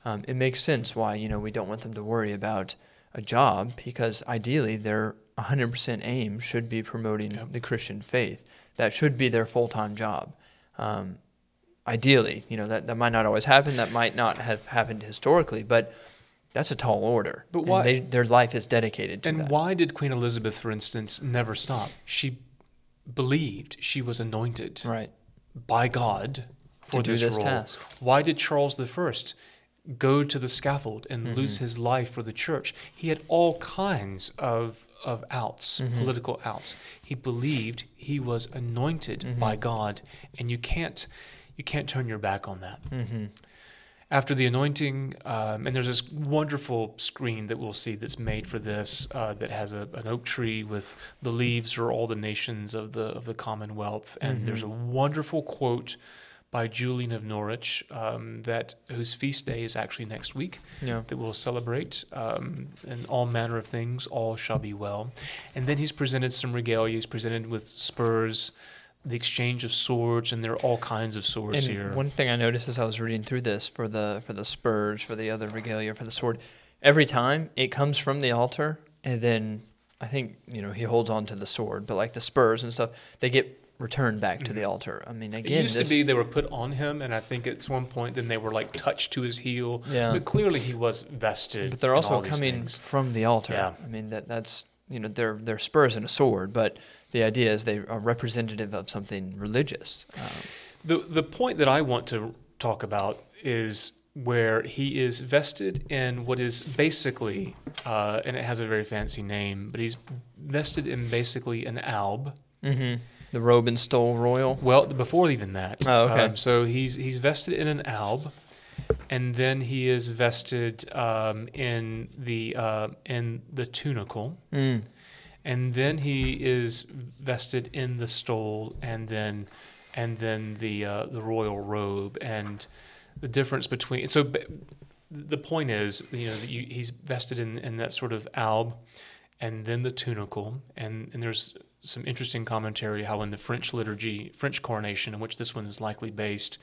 [SPEAKER 1] um, it makes sense why you know we don't want them to worry about a job because ideally their 100% aim should be promoting
[SPEAKER 2] Yep.
[SPEAKER 1] the Christian faith. That should be their full time job. Um, ideally, you know, that, that might not always happen. That might not have happened historically, but that's a tall order.
[SPEAKER 2] But
[SPEAKER 1] And
[SPEAKER 2] why-
[SPEAKER 1] they, their life is dedicated to
[SPEAKER 2] And
[SPEAKER 1] that.
[SPEAKER 2] why did Queen Elizabeth, for instance, never stop? She believed she was anointed
[SPEAKER 1] Right.
[SPEAKER 2] by God for this,
[SPEAKER 1] this
[SPEAKER 2] role.
[SPEAKER 1] task.
[SPEAKER 2] Why did Charles I go to the scaffold and
[SPEAKER 1] Mm-hmm.
[SPEAKER 2] lose his life for the church? He had all kinds of of outs,
[SPEAKER 1] Mm-hmm.
[SPEAKER 2] political outs. He believed he was anointed
[SPEAKER 1] Mm-hmm.
[SPEAKER 2] by God, and you can't you can't turn your back on that.
[SPEAKER 1] Mm-hmm.
[SPEAKER 2] After the anointing, um, and there's this wonderful screen that we'll see that's made for this uh, that has a, an oak tree with the leaves are all the nations of the of the Commonwealth, and there's a wonderful quote by Julian of Norwich um, that whose feast day is actually next week
[SPEAKER 1] Yeah.
[SPEAKER 2] that we'll celebrate, um, and all manner of things, all shall be well. And then he's presented some regalia. He's presented with spurs, the exchange of swords, and there are all kinds of swords
[SPEAKER 1] And
[SPEAKER 2] here.
[SPEAKER 1] one thing I noticed as I was reading through this for the for the spurs, for the other regalia, for the sword, every time it comes from the altar, and then I think you know he holds on to the sword, but like the spurs and stuff, they get returned back to the altar. I mean,
[SPEAKER 2] Mm-hmm. It used
[SPEAKER 1] this,
[SPEAKER 2] to be they were put on him, and I think at one point then they were like touched to his heel.
[SPEAKER 1] Yeah.
[SPEAKER 2] But clearly he was vested.
[SPEAKER 1] but they're also coming from the altar.
[SPEAKER 2] Yeah.
[SPEAKER 1] I mean that that's you know they're they're spurs and a sword, but the idea is they are representative of something religious. Um,
[SPEAKER 2] The the point that I want to talk about is where he is vested in what is basically, uh, and it has a very fancy name, but he's vested in basically an alb.
[SPEAKER 1] mhm. The robe and stole royal.
[SPEAKER 2] Well, before even that.
[SPEAKER 1] Oh, okay.
[SPEAKER 2] Um, so he's he's vested in an alb, and then he is vested um, in the uh, in the tunicle,
[SPEAKER 1] Mm.
[SPEAKER 2] and then he is vested in the stole, and then and then the uh, the royal robe, and the difference between so. b- The point is, you know, that you, he's vested in, in that sort of alb, and then the tunicle, and, and there's some interesting commentary how in the French liturgy, French coronation, in which this one is likely based,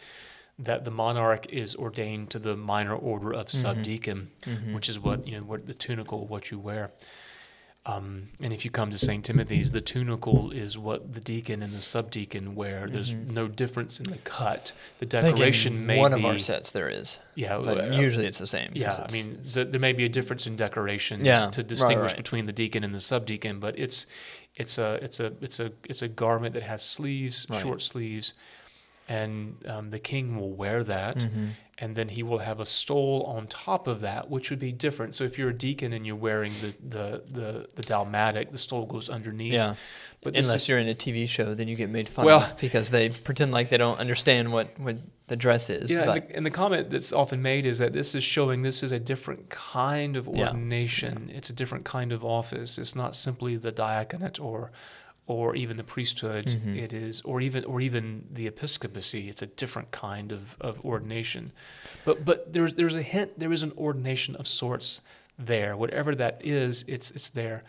[SPEAKER 2] that the monarch is ordained to the minor order of subdeacon,
[SPEAKER 1] Mhm.
[SPEAKER 2] which is what you know, what the tunicle, of what you wear. Um, and if you come to St. Timothy's, the tunicle is what the deacon and the subdeacon wear. There's
[SPEAKER 1] Mhm.
[SPEAKER 2] no difference in the cut. The
[SPEAKER 1] I think in
[SPEAKER 2] decoration may
[SPEAKER 1] one
[SPEAKER 2] be
[SPEAKER 1] of our sets there is,
[SPEAKER 2] yeah,
[SPEAKER 1] but
[SPEAKER 2] uh,
[SPEAKER 1] usually it's the same.
[SPEAKER 2] yeah, I mean, th- there may be a difference in decoration
[SPEAKER 1] Yeah,
[SPEAKER 2] to
[SPEAKER 1] right,
[SPEAKER 2] distinguish
[SPEAKER 1] right.
[SPEAKER 2] between the deacon and the subdeacon, but it's it's a it's a it's a it's a garment that has sleeves,
[SPEAKER 1] Right.
[SPEAKER 2] short sleeves, and um, the king will wear that,
[SPEAKER 1] Mhm.
[SPEAKER 2] and then he will have a stole on top of that, which would be different. So if you're a deacon and you're wearing the the the, the dalmatic, the stole goes underneath.
[SPEAKER 1] Yeah.
[SPEAKER 2] but
[SPEAKER 1] Unless
[SPEAKER 2] is,
[SPEAKER 1] you're in a TV show, then you get made fun
[SPEAKER 2] Well-
[SPEAKER 1] of because they pretend like they don't understand what, what the dress is.
[SPEAKER 2] Yeah, and the, and the comment that's often made is that this is showing this is a different kind of
[SPEAKER 1] Yeah.
[SPEAKER 2] ordination. It's a different kind of office. It's not simply the diaconate or or even the priesthood.
[SPEAKER 1] Mhm.
[SPEAKER 2] It is or even or even the episcopacy. It's a different kind of, of ordination. But but there's there's a hint there is an ordination of sorts there. Whatever that is, it's it's there.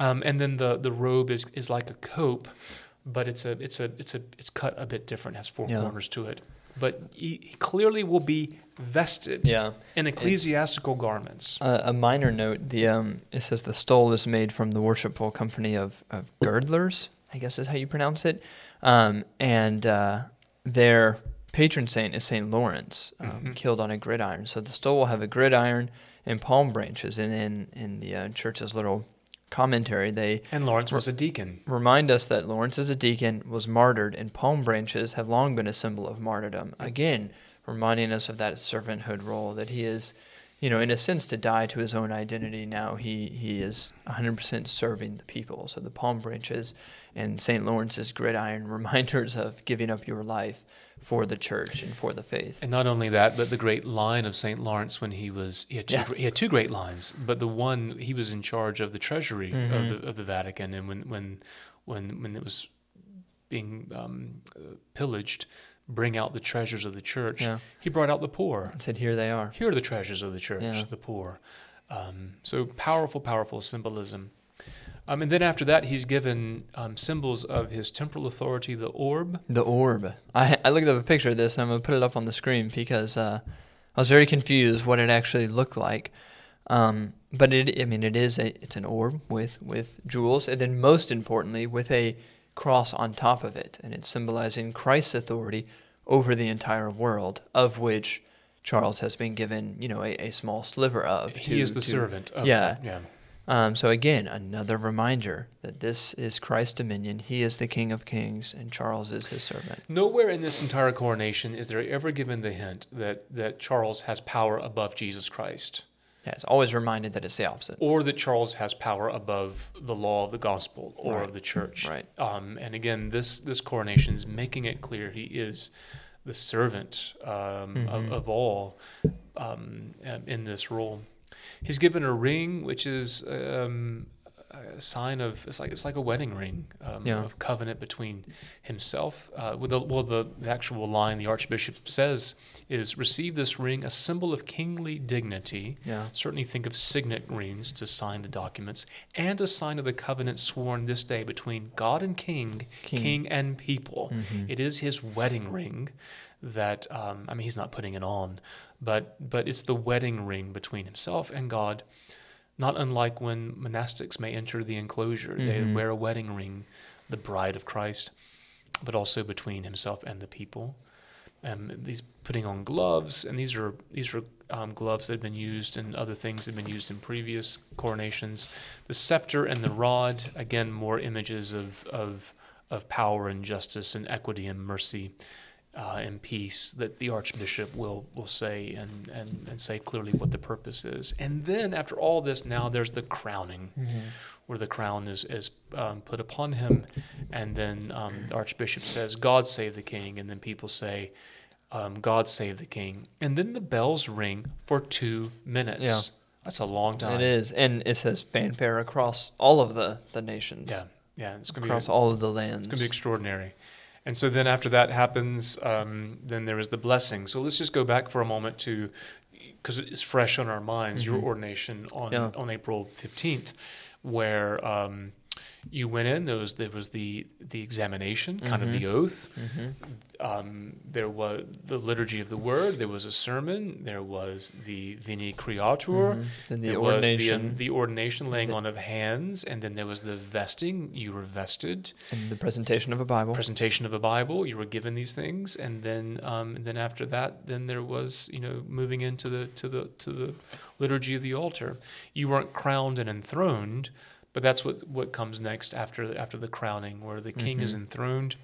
[SPEAKER 2] Um, and then the the robe is is like a cope, but it's a it's a it's a it's cut a bit different. Has four
[SPEAKER 1] Yeah.
[SPEAKER 2] corners to it. But he, he clearly will be vested
[SPEAKER 1] yeah.
[SPEAKER 2] in ecclesiastical garments.
[SPEAKER 1] Uh, a minor note: the um, it says the stole is made from the worshipful company of of girdlers. I guess is how you pronounce it. Um, and uh, their patron saint is Saint Lawrence, um,
[SPEAKER 2] Mhm.
[SPEAKER 1] killed on a gridiron. So the stole will have a gridiron and palm branches, and in in the uh, church's little commentary, they
[SPEAKER 2] And Lawrence was a deacon.
[SPEAKER 1] remind us that Lawrence as a deacon was martyred, and palm branches have long been a symbol of martyrdom. Again, reminding us of that servanthood role that he is, you know, in a sense, to die to his own identity. Now he he is 100% serving the people. So the palm branches and St. Lawrence's gridiron reminders of giving up your life for the church and for the faith.
[SPEAKER 2] And not only that, but the great line of St. Lawrence when he was he had two,
[SPEAKER 1] Yeah.
[SPEAKER 2] he had two great lines, but the one he was in charge of the treasury
[SPEAKER 1] Mhm.
[SPEAKER 2] of the of the Vatican, and when when when when it was being um, uh, pillaged, bring out the treasures of the church.
[SPEAKER 1] Yeah,
[SPEAKER 2] He brought out the poor.
[SPEAKER 1] and said, "Here they are."
[SPEAKER 2] Here are the treasures of the church,
[SPEAKER 1] Yeah.
[SPEAKER 2] the poor. Um, so powerful, powerful symbolism. Um, and then after that, he's given um, symbols of his temporal authority, the orb.
[SPEAKER 1] The orb. I I looked up a picture of this and I'm gonna put it up on the screen because uh, I was very confused what it actually looked like. Um, but it, I mean, it is a it's an orb with with jewels, and then most importantly, with a cross on top of it, and it's symbolizing Christ's authority over the entire world, of which Charles has been given, you know, a, a small sliver of.
[SPEAKER 2] he is the
[SPEAKER 1] to-
[SPEAKER 2] servant. Of
[SPEAKER 1] yeah.
[SPEAKER 2] yeah.
[SPEAKER 1] Um, so again, another reminder that this is Christ's dominion. He is the King of Kings, and Charles is his servant.
[SPEAKER 2] Nowhere in this entire coronation is there ever given the hint that, that Charles has power above Jesus Christ,
[SPEAKER 1] Yeah, it's always reminded that it's the opposite.
[SPEAKER 2] or that Charles has power above the law of the gospel or
[SPEAKER 1] Right.
[SPEAKER 2] of the church.
[SPEAKER 1] Right.
[SPEAKER 2] Um, and again, this this coronation is making it clear he is the servant um, of,
[SPEAKER 1] Mhm.
[SPEAKER 2] of all um, in this role. He's given a ring, which is um, a sign of it's like it's like a wedding ring um,
[SPEAKER 1] Yeah.
[SPEAKER 2] of covenant between himself. Uh, with the, well, the, the actual line the archbishop says is, "Receive this ring, a symbol of kingly dignity."
[SPEAKER 1] Yeah.
[SPEAKER 2] Certainly think of signet rings to sign the documents, and a sign of the covenant sworn this day between God and King,
[SPEAKER 1] King.
[SPEAKER 2] King, and people.
[SPEAKER 1] Mhm.
[SPEAKER 2] It is his wedding ring that um, I mean he's not putting it on, but but it's the wedding ring between himself and God. Not unlike when monastics may enter the enclosure, they
[SPEAKER 1] Mhm.
[SPEAKER 2] wear a wedding ring, the bride of Christ, but also between himself and the people. Um, he's putting on gloves, and these are these are um, gloves that have been used and other things that have been used in previous coronations. The scepter and the rod, again, more images of of of power and justice and equity and mercy uh, and peace that the archbishop will will say and, and and say clearly what the purpose is. And then after all this, now there's the crowning where the crown is, is um, put upon him. And then um, the archbishop says, God save the king. And then people say, um, God save the king. And then the bells ring for two minutes.
[SPEAKER 1] Yeah.
[SPEAKER 2] That's a long time.
[SPEAKER 1] It is, and it says fanfare across all of the the nations.
[SPEAKER 2] Yeah. Yeah. It's going to be
[SPEAKER 1] across all of the lands.
[SPEAKER 2] It's going to be extraordinary. And so then after that happens, um, then there is the blessing. So let's just go back for a moment to, because it's fresh on our minds, your
[SPEAKER 1] Mhm.
[SPEAKER 2] ordination on,
[SPEAKER 1] Yeah.
[SPEAKER 2] on April 15th, where um, you went in, there was, there was the, the examination, kind of
[SPEAKER 1] Mhm.
[SPEAKER 2] the oath.
[SPEAKER 1] hmm
[SPEAKER 2] Um, there was the liturgy of the word, there was a sermon, there was the Veni Creator,
[SPEAKER 1] Mhm. Then the
[SPEAKER 2] there
[SPEAKER 1] ordination
[SPEAKER 2] was the, the ordination, laying
[SPEAKER 1] The-
[SPEAKER 2] on of hands, and then there was the vesting, you were vested
[SPEAKER 1] and the presentation of a Bible.
[SPEAKER 2] presentation of a Bible. You were given these things, and then um, and then after that, then there was you know moving into the to the to the liturgy of the altar. You weren't crowned and enthroned, but that's what what comes next after after the crowning, where the king is
[SPEAKER 1] Mhm.
[SPEAKER 2] enthroned,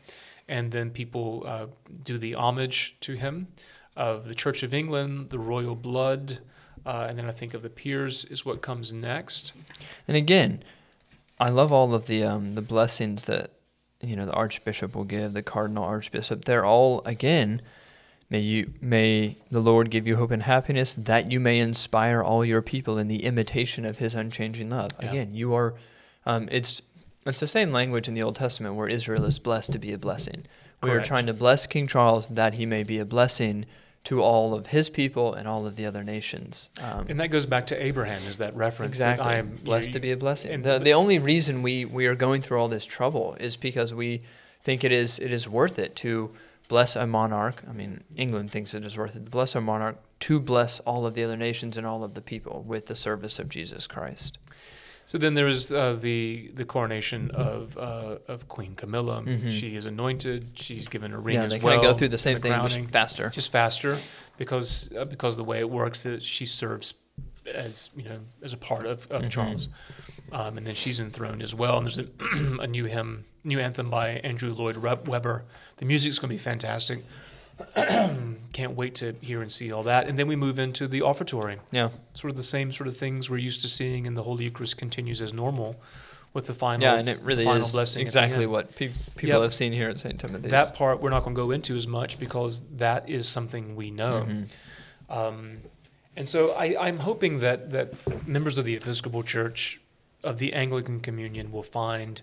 [SPEAKER 2] and then people uh, do the homage to him of the Church of England, the royal blood. Uh, and then I think of the peers is what comes next.
[SPEAKER 1] And again, I love all of the um, the blessings that you know the archbishop will give, the cardinal archbishop. They're all again, may you may the Lord give you hope and happiness that you may inspire all your people in the imitation of His unchanging love.
[SPEAKER 2] Yeah.
[SPEAKER 1] Again, you are. Um, it's it's the same language in the Old Testament where Israel is blessed to be a blessing. We are trying to bless King Charles that he may be a blessing to all of his people and all of the other nations. Um,
[SPEAKER 2] And that goes back to Abraham, is that reference
[SPEAKER 1] Exactly.
[SPEAKER 2] that I am
[SPEAKER 1] blessed to be a blessing.
[SPEAKER 2] and-
[SPEAKER 1] the, the only reason we, we are going through all this trouble is because we think it is it is worth it to bless a monarch. I mean, England thinks it is worth it to bless a monarch to bless all of the other nations and all of the people with the service of Jesus Christ.
[SPEAKER 2] So then there is uh, the the coronation of uh, of Queen Camilla.
[SPEAKER 1] Mhm.
[SPEAKER 2] She is anointed. She's given a ring
[SPEAKER 1] yeah,
[SPEAKER 2] as
[SPEAKER 1] they
[SPEAKER 2] well.
[SPEAKER 1] kind of go through the same
[SPEAKER 2] the
[SPEAKER 1] thing,
[SPEAKER 2] crowning.
[SPEAKER 1] just faster.
[SPEAKER 2] just faster because uh, because the way it works is she serves as you know as a part of, of
[SPEAKER 1] Mhm.
[SPEAKER 2] Charles, um, and then she's enthroned as well. And there's a, a new hymn, new anthem by Andrew Lloyd Webber. The music's going to be fantastic. Can't wait to hear and see all that. And then we move into the offertory
[SPEAKER 1] Yeah,
[SPEAKER 2] sort of the same sort of things we're used to seeing and the Holy Eucharist continues as normal with the final
[SPEAKER 1] yeah, and it really
[SPEAKER 2] final
[SPEAKER 1] is
[SPEAKER 2] blessing
[SPEAKER 1] exactly what pe- people
[SPEAKER 2] Yep.
[SPEAKER 1] have seen here at St. Timothy's.
[SPEAKER 2] that part we're not going to go into as much because that is something we know
[SPEAKER 1] Mhm.
[SPEAKER 2] um, and so I, i'm hoping that that members of the episcopal church of the anglican communion will find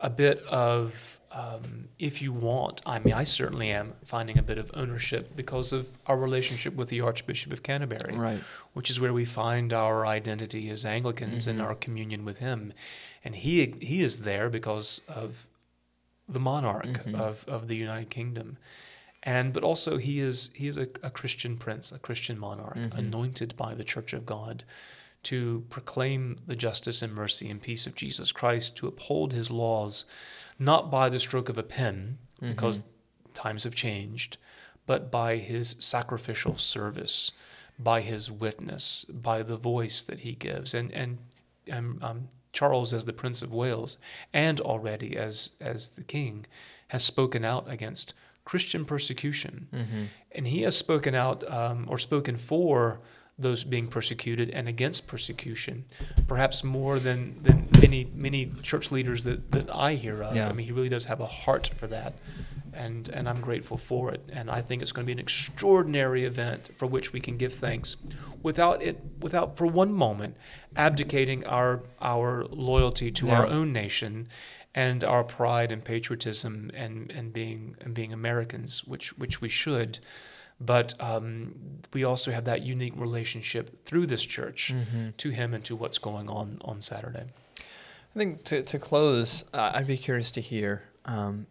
[SPEAKER 2] a bit of um, if you want i mean i certainly am finding a bit of ownership because of our relationship with the archbishop of canterbury
[SPEAKER 1] Right.
[SPEAKER 2] which is where we find our identity as Anglicans and
[SPEAKER 1] Mhm.
[SPEAKER 2] our communion with Him. And He He is there because of the monarch
[SPEAKER 1] Mhm.
[SPEAKER 2] of, of the United Kingdom. And but also he is he is a, a Christian prince, a Christian monarch,
[SPEAKER 1] Mhm.
[SPEAKER 2] anointed by the Church of God to proclaim the justice and mercy and peace of Jesus Christ, to uphold his laws, not by the stroke of a pen, because
[SPEAKER 1] Mhm.
[SPEAKER 2] times have changed, but by his sacrificial service, by his witness, by the voice that he gives. And, and, and um, Charles, as the Prince of Wales, and already as, as the king, has spoken out against Christian persecution. Mm-hmm. And he has spoken out um, or spoken for those being persecuted and against persecution, perhaps more than, than many many church leaders that, that I hear of. Yeah. I mean, he really does have a heart for that, and and I'm grateful for it. And I think it's going to be an extraordinary event for which we can give thanks, without it without for one moment abdicating our our loyalty to yeah. our own nation and our pride and patriotism and, and being and being Americans, which which we should. But um, we also have that unique relationship through this church mm-hmm. to him and to what's going on on Saturday.
[SPEAKER 1] I think to, to close, uh, I'd be curious to hear um,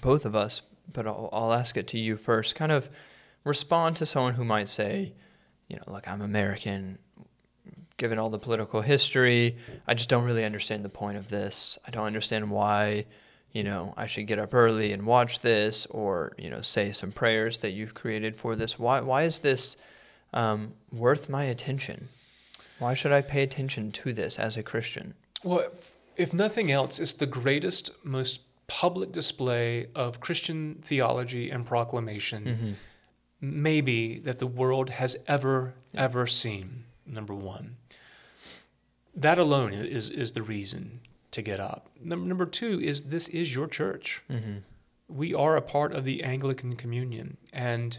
[SPEAKER 1] both of us, but I'll, I'll ask it to you first. Kind of respond to someone who might say, you know, look, I'm American given all the political history, I just don't really understand the point of this. I don't understand why, you know, I should get up early and watch this or, you know, say some prayers that you've created for this. Why, why is this um, worth my attention? Why should I pay attention to this as a Christian?
[SPEAKER 2] Well, if nothing else, it's the greatest, most public display of Christian theology and proclamation, mm-hmm. maybe that the world has ever, ever seen, number one. That alone is, is the reason to get up. Number, number two is this is your church. Mm-hmm. We are a part of the Anglican Communion. And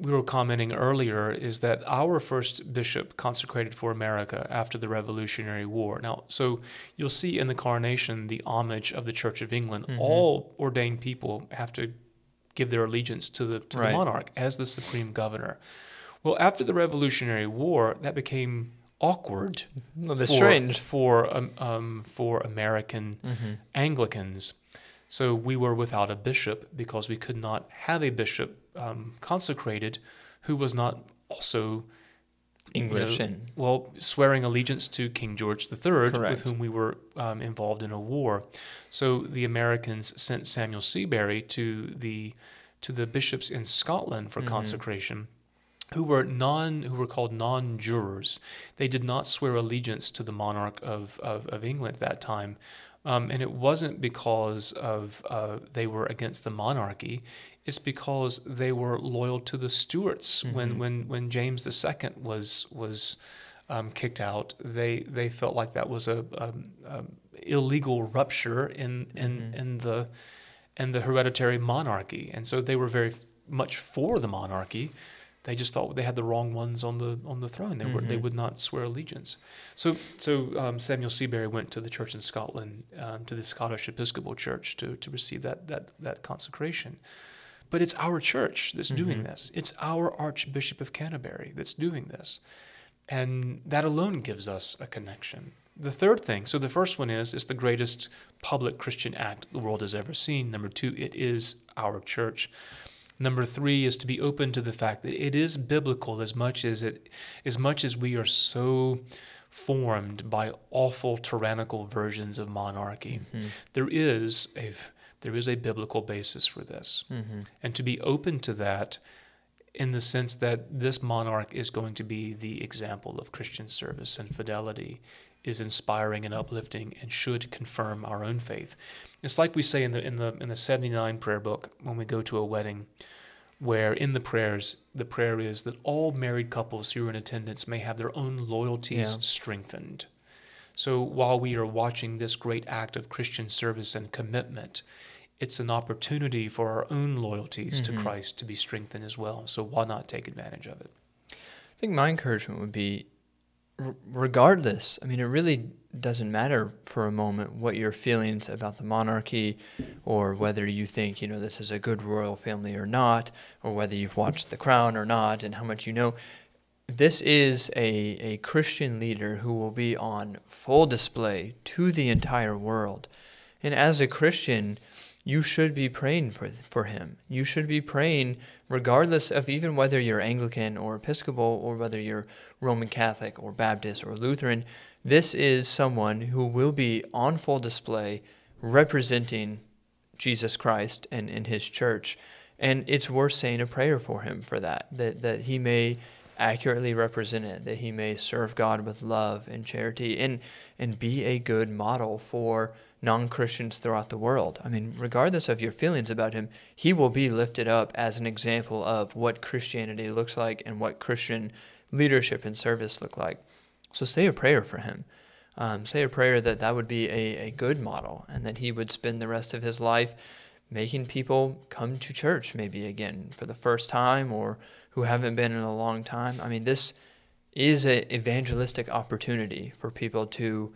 [SPEAKER 2] we were commenting earlier is that our first bishop consecrated for America after the Revolutionary War. Now, so you'll see in the coronation the homage of the Church of England. Mm-hmm. All ordained people have to give their allegiance to the to right. the monarch as the supreme governor. Well, after the Revolutionary War, that became awkward.
[SPEAKER 1] For, strange
[SPEAKER 2] for um, um, for American mm-hmm. Anglicans. So we were without a bishop because we could not have a bishop um, consecrated who was not also
[SPEAKER 1] English
[SPEAKER 2] you know, and well swearing allegiance to King George III, Correct. with whom we were um, involved in a war. So the Americans sent Samuel Seabury to the to the bishops in Scotland for mm-hmm. consecration who were non who were called non-jurors. They did not swear allegiance to the monarch of, of, of England at that time. Um, and it wasn't because of uh, they were against the monarchy. It's because they were loyal to the Stuarts. Mm-hmm. When when when James II was was um, kicked out, they they felt like that was a, a, a illegal rupture in in mm-hmm. in the in the hereditary monarchy, and so they were very f- much for the monarchy they just thought they had the wrong ones on the on the throne. They were mm-hmm. they would not swear allegiance. So so um, Samuel Seabury went to the church in Scotland, um, to the Scottish Episcopal Church, to to receive that that that consecration. But it's our church that's mm-hmm. doing this. It's our Archbishop of Canterbury that's doing this, and that alone gives us a connection. The third thing, so the first one is it's the greatest public Christian act the world has ever seen. Number two, it is our church. Number three is to be open to the fact that it is biblical as much as it as much as we are so formed by awful tyrannical versions of monarchy. Mm-hmm. There is a there is a biblical basis for this. Mm-hmm. And to be open to that in the sense that this monarch is going to be the example of Christian service and fidelity is inspiring and uplifting and should confirm our own faith. It's like we say in the in the in the 79 prayer book when we go to a wedding where in the prayers the prayer is that all married couples who are in attendance may have their own loyalties yeah. strengthened. So while we are watching this great act of Christian service and commitment, it's an opportunity for our own loyalties mm-hmm. to Christ to be strengthened as well. So why not take advantage of it?
[SPEAKER 1] I think my encouragement would be regardless, I mean, it really doesn't matter for a moment what your feelings about the monarchy or whether you think, you know, this is a good royal family or not, or whether you've watched The Crown or not and how much you know. This is a, a Christian leader who will be on full display to the entire world. And as a Christian, you should be praying for, for him. You should be praying regardless of even whether you're Anglican or Episcopal or whether you're Roman Catholic or Baptist or Lutheran. This is someone who will be on full display representing Jesus Christ and in his church. And it's worth saying a prayer for him for that, that, that he may accurately represent it, that he may serve God with love and charity and, and be a good model for non Christians throughout the world. I mean, regardless of your feelings about him, he will be lifted up as an example of what Christianity looks like and what Christian leadership and service look like. So say a prayer for him. Um, say a prayer that that would be a, a good model and that he would spend the rest of his life making people come to church maybe again for the first time or who haven't been in a long time. I mean, this is an evangelistic opportunity for people to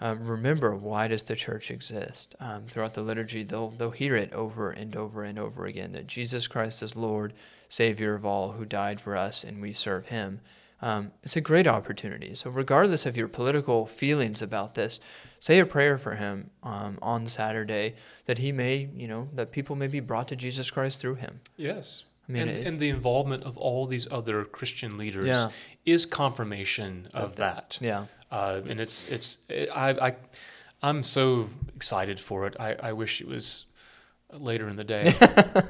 [SPEAKER 1] um, remember why does the church exist. Um, throughout the liturgy, they'll they'll hear it over and over and over again that Jesus Christ is Lord, Savior of all, who died for us, and we serve Him. Um, it's a great opportunity. So, regardless of your political feelings about this, say a prayer for him um, on Saturday that he may, you know, that people may be brought to Jesus Christ through him.
[SPEAKER 2] Yes. I mean, and, it, and the involvement of all these other Christian leaders yeah. is confirmation of, of that.
[SPEAKER 1] Yeah.
[SPEAKER 2] Uh, and it's it's it, I I I'm so excited for it. I, I wish it was later in the day.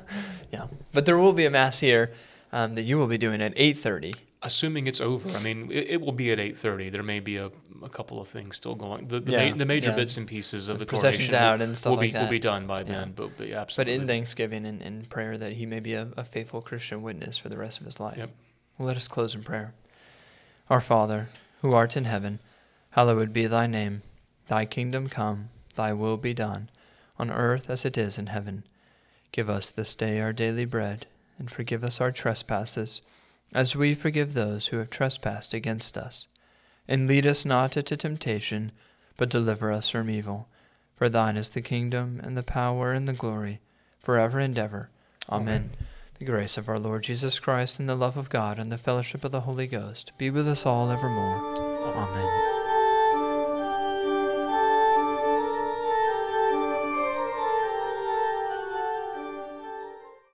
[SPEAKER 1] yeah, but there will be a mass here um, that you will be doing at eight thirty
[SPEAKER 2] assuming it's over. I mean, it, it will be at eight thirty. There may be a, a couple of things still going. The the, yeah, ma- the major yeah. bits and pieces of the, the coronation
[SPEAKER 1] out and stuff
[SPEAKER 2] will,
[SPEAKER 1] like
[SPEAKER 2] be, will be done by then. But, but absolutely.
[SPEAKER 1] But in Thanksgiving and in prayer, that he may be a, a, faithful Christian witness for the rest of his life.
[SPEAKER 2] Yep.
[SPEAKER 1] Well, let us close in prayer. Our Father, who art in heaven, hallowed be thy name. Thy kingdom come. Thy will be done, on earth as it is in heaven. Give us this day our daily bread, and forgive us our trespasses as we forgive those who have trespassed against us. And lead us not into temptation, but deliver us from evil. For thine is the kingdom, and the power, and the glory, forever and ever. Amen. Amen. The grace of our Lord Jesus Christ, and the love of God, and the fellowship of the Holy Ghost be with us all evermore. Amen.